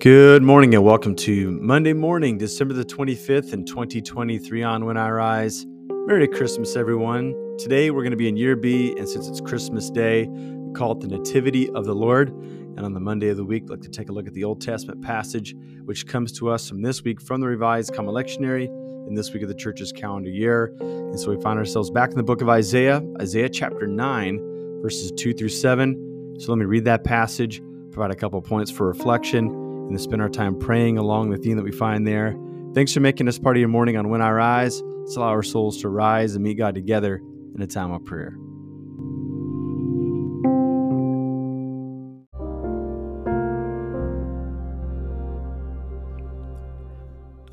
Good morning and welcome to Monday morning, December the 25th in 2023 on When I Rise. Merry Christmas, everyone. Today we're going to be in year B, and since it's Christmas Day, we call it the Nativity of the Lord. And on the Monday of the week, we'd like to take a look at the Old Testament passage, which comes to us from this week from the Revised Common Lectionary in this week of the church's calendar year. And so we find ourselves back in the book of Isaiah, Isaiah chapter 9, verses 2 through 7. So let me read that passage, provide a couple points for reflection and to spend our time praying along the theme that we find there. Thanks for making this part of your morning on When I Rise. Let's allow our souls to rise and meet God together in a time of prayer.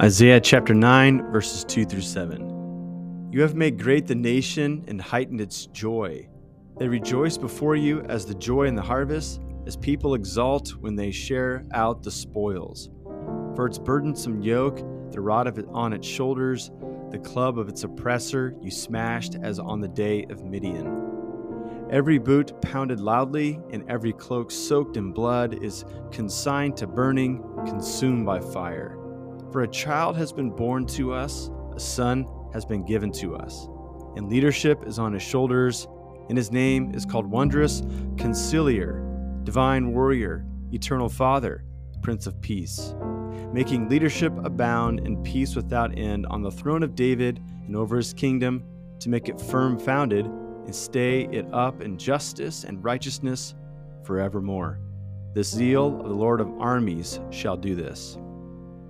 Isaiah chapter 9, verses 2 through 7. You have made great the nation and heightened its joy. They rejoice before you as the joy in the harvest as people exult when they share out the spoils. For its burdensome yoke, the rod of it on its shoulders, the club of its oppressor, you smashed as on the day of Midian. Every boot pounded loudly, and every cloak soaked in blood is consigned to burning, consumed by fire. For a child has been born to us, a son has been given to us, and leadership is on his shoulders, and his name is called Wondrous Counselor Divine Warrior, Eternal Father, Prince of Peace, making leadership abound and peace without end on the throne of David and over his kingdom, to make it firm founded and stay it up in justice and righteousness forevermore. The zeal of the Lord of armies shall do this.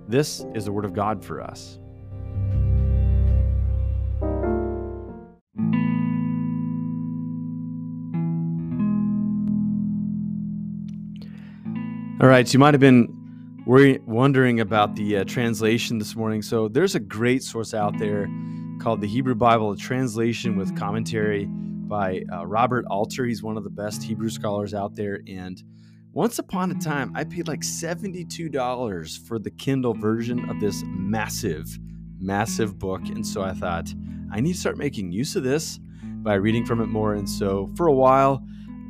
This is the word of God for us. All right, so you might have been wondering about the uh, translation this morning. So there's a great source out there called the Hebrew Bible, a translation with commentary by uh, Robert Alter. He's one of the best Hebrew scholars out there. And once upon a time, I paid like $72 for the Kindle version of this massive, massive book. And so I thought, I need to start making use of this by reading from it more. And so for a while,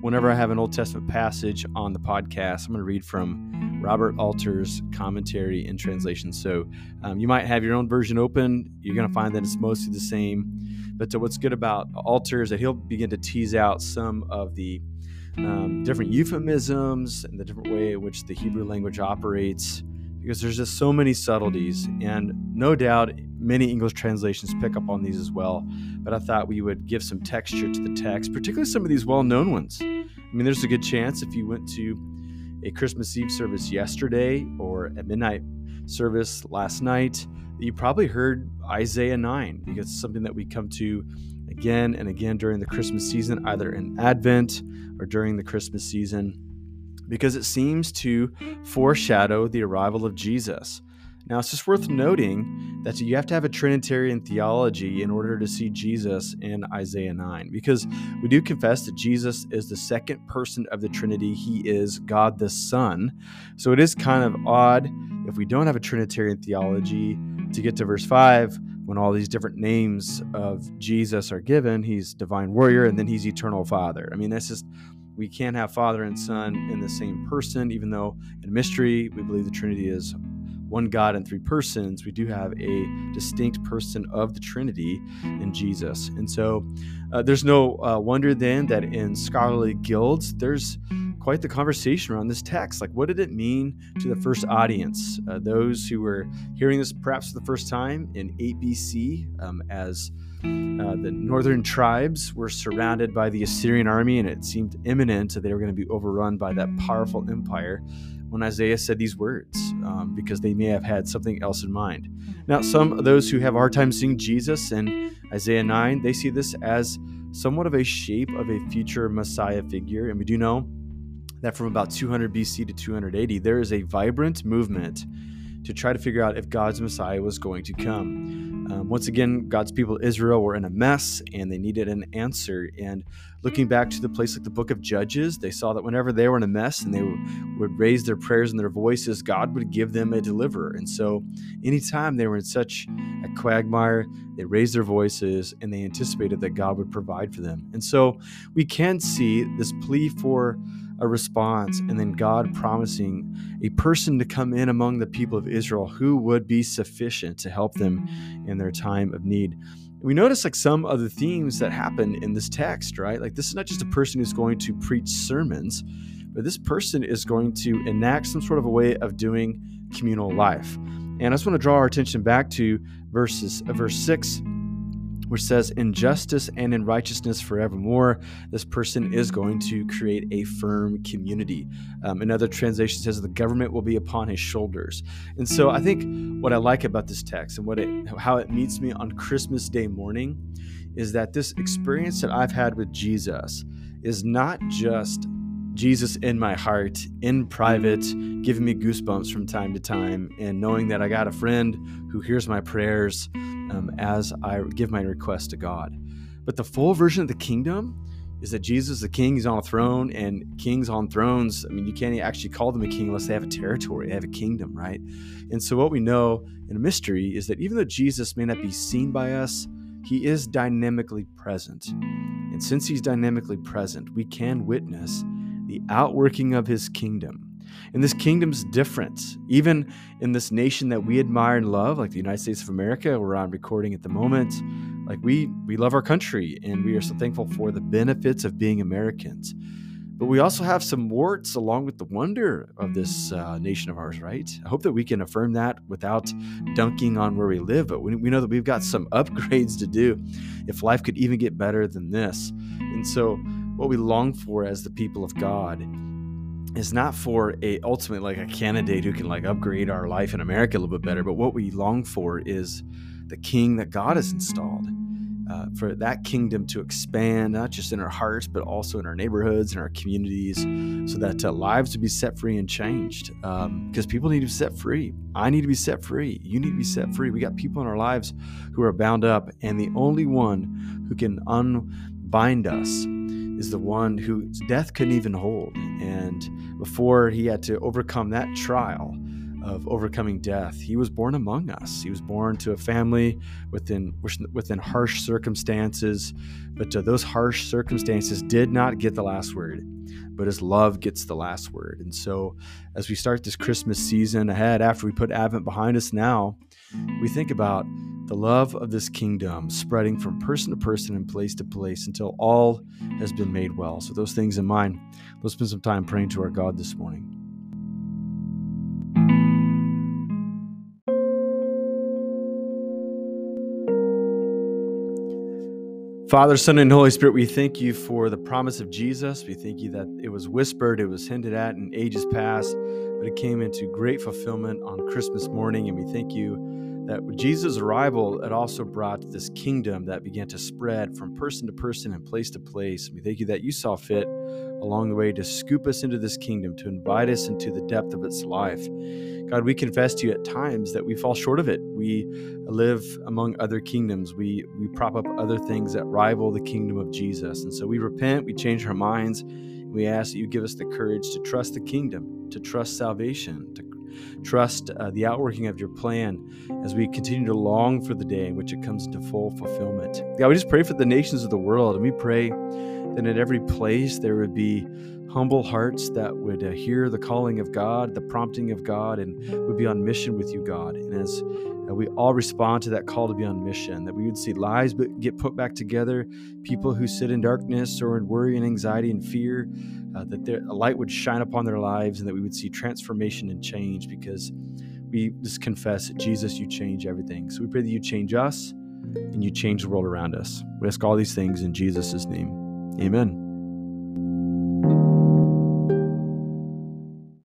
whenever I have an Old Testament passage on the podcast, I'm going to read from Robert Alter's commentary and translation. So um, you might have your own version open. You're going to find that it's mostly the same. But uh, what's good about Alter is that he'll begin to tease out some of the um, different euphemisms and the different way in which the Hebrew language operates because there's just so many subtleties. And no doubt many English translations pick up on these as well. But I thought we would give some texture to the text, particularly some of these well known ones. I mean, there's a good chance if you went to a Christmas Eve service yesterday or a midnight service last night, you probably heard Isaiah 9 because it's something that we come to again and again during the Christmas season, either in Advent or during the Christmas season because it seems to foreshadow the arrival of Jesus. Now, it's just worth noting that you have to have a Trinitarian theology in order to see Jesus in Isaiah 9, because we do confess that Jesus is the second person of the Trinity. He is God the Son. So it is kind of odd if we don't have a Trinitarian theology to get to verse 5 when all these different names of Jesus are given. He's divine warrior and then he's eternal father. I mean, that's just we can't have Father and Son in the same person, even though in mystery we believe the Trinity is one God in three persons, we do have a distinct person of the Trinity in Jesus. And so uh, there's no uh, wonder then that in scholarly guilds, there's quite the conversation around this text. Like, what did it mean to the first audience? Uh, those who were hearing this perhaps for the first time in 8 BC um, as uh, the northern tribes were surrounded by the Assyrian army, and it seemed imminent that they were going to be overrun by that powerful empire when Isaiah said these words, um, because they may have had something else in mind. Now, some of those who have a hard time seeing Jesus in Isaiah 9, they see this as somewhat of a shape of a future Messiah figure. And we do know that from about 200 BC to 280, there is a vibrant movement to try to figure out if God's Messiah was going to come. Um, once again, God's people Israel were in a mess and they needed an answer. And looking back to the place like the book of Judges, they saw that whenever they were in a mess and they would raise their prayers and their voices, God would give them a deliverer. And so, anytime they were in such a quagmire, they raised their voices and they anticipated that God would provide for them. And so, we can see this plea for a response, and then God promising a person to come in among the people of Israel who would be sufficient to help them in their time of need. We notice like some of the themes that happen in this text, right? Like this is not just a person who's going to preach sermons, but this person is going to enact some sort of a way of doing communal life. And I just want to draw our attention back to verses uh, verse 6 which says, In justice and in righteousness forevermore, this person is going to create a firm community. Um, another translation says, The government will be upon his shoulders. And so I think what I like about this text and what it, how it meets me on Christmas Day morning is that this experience that I've had with Jesus is not just Jesus in my heart, in private, giving me goosebumps from time to time, and knowing that I got a friend who hears my prayers um, as I give my request to God. But the full version of the kingdom is that Jesus, the king, is on a throne, and kings on thrones, I mean, you can't actually call them a king unless they have a territory, they have a kingdom, right? And so, what we know in a mystery is that even though Jesus may not be seen by us, he is dynamically present. And since he's dynamically present, we can witness the outworking of his kingdom. And this kingdom's different. Even in this nation that we admire and love, like the United States of America, where I'm recording at the moment, like we we love our country and we are so thankful for the benefits of being Americans. But we also have some warts along with the wonder of this uh, nation of ours, right? I hope that we can affirm that without dunking on where we live. But we, we know that we've got some upgrades to do if life could even get better than this. And so, what we long for as the people of God is not for a ultimately like a candidate who can like upgrade our life in America a little bit better, but what we long for is the king that God has installed. Uh, for that kingdom to expand, not just in our hearts, but also in our neighborhoods and our communities, so that uh, lives would be set free and changed. Because um, people need to be set free. I need to be set free. You need to be set free. We got people in our lives who are bound up, and the only one who can unbind us is the one who death couldn't even hold. And before he had to overcome that trial of overcoming death, he was born among us. He was born to a family within within harsh circumstances, but uh, those harsh circumstances did not get the last word. But his love gets the last word. And so, as we start this Christmas season ahead, after we put Advent behind us now, we think about the love of this kingdom spreading from person to person and place to place until all has been made well. So, those things in mind, let's spend some time praying to our God this morning. Father, Son, and Holy Spirit, we thank you for the promise of Jesus. We thank you that it was whispered, it was hinted at in ages past, but it came into great fulfillment on Christmas morning. And we thank you that Jesus' arrival, it also brought this kingdom that began to spread from person to person and place to place. We thank you that you saw fit along the way to scoop us into this kingdom, to invite us into the depth of its life. God, we confess to you at times that we fall short of it. We live among other kingdoms. We we prop up other things that rival the kingdom of Jesus. And so we repent, we change our minds, we ask that you give us the courage to trust the kingdom, to trust salvation, to Trust uh, the outworking of your plan as we continue to long for the day in which it comes into full fulfillment. God, we just pray for the nations of the world, and we pray that in every place there would be humble hearts that would uh, hear the calling of God, the prompting of God, and would be on mission with you, God. And as uh, we all respond to that call to be on mission, that we would see lives get put back together, people who sit in darkness or in worry and anxiety and fear, uh, that their, a light would shine upon their lives, and that we would see transformation and change because we just confess Jesus, you change everything. So we pray that you change us and you change the world around us. We ask all these things in Jesus' name. Amen.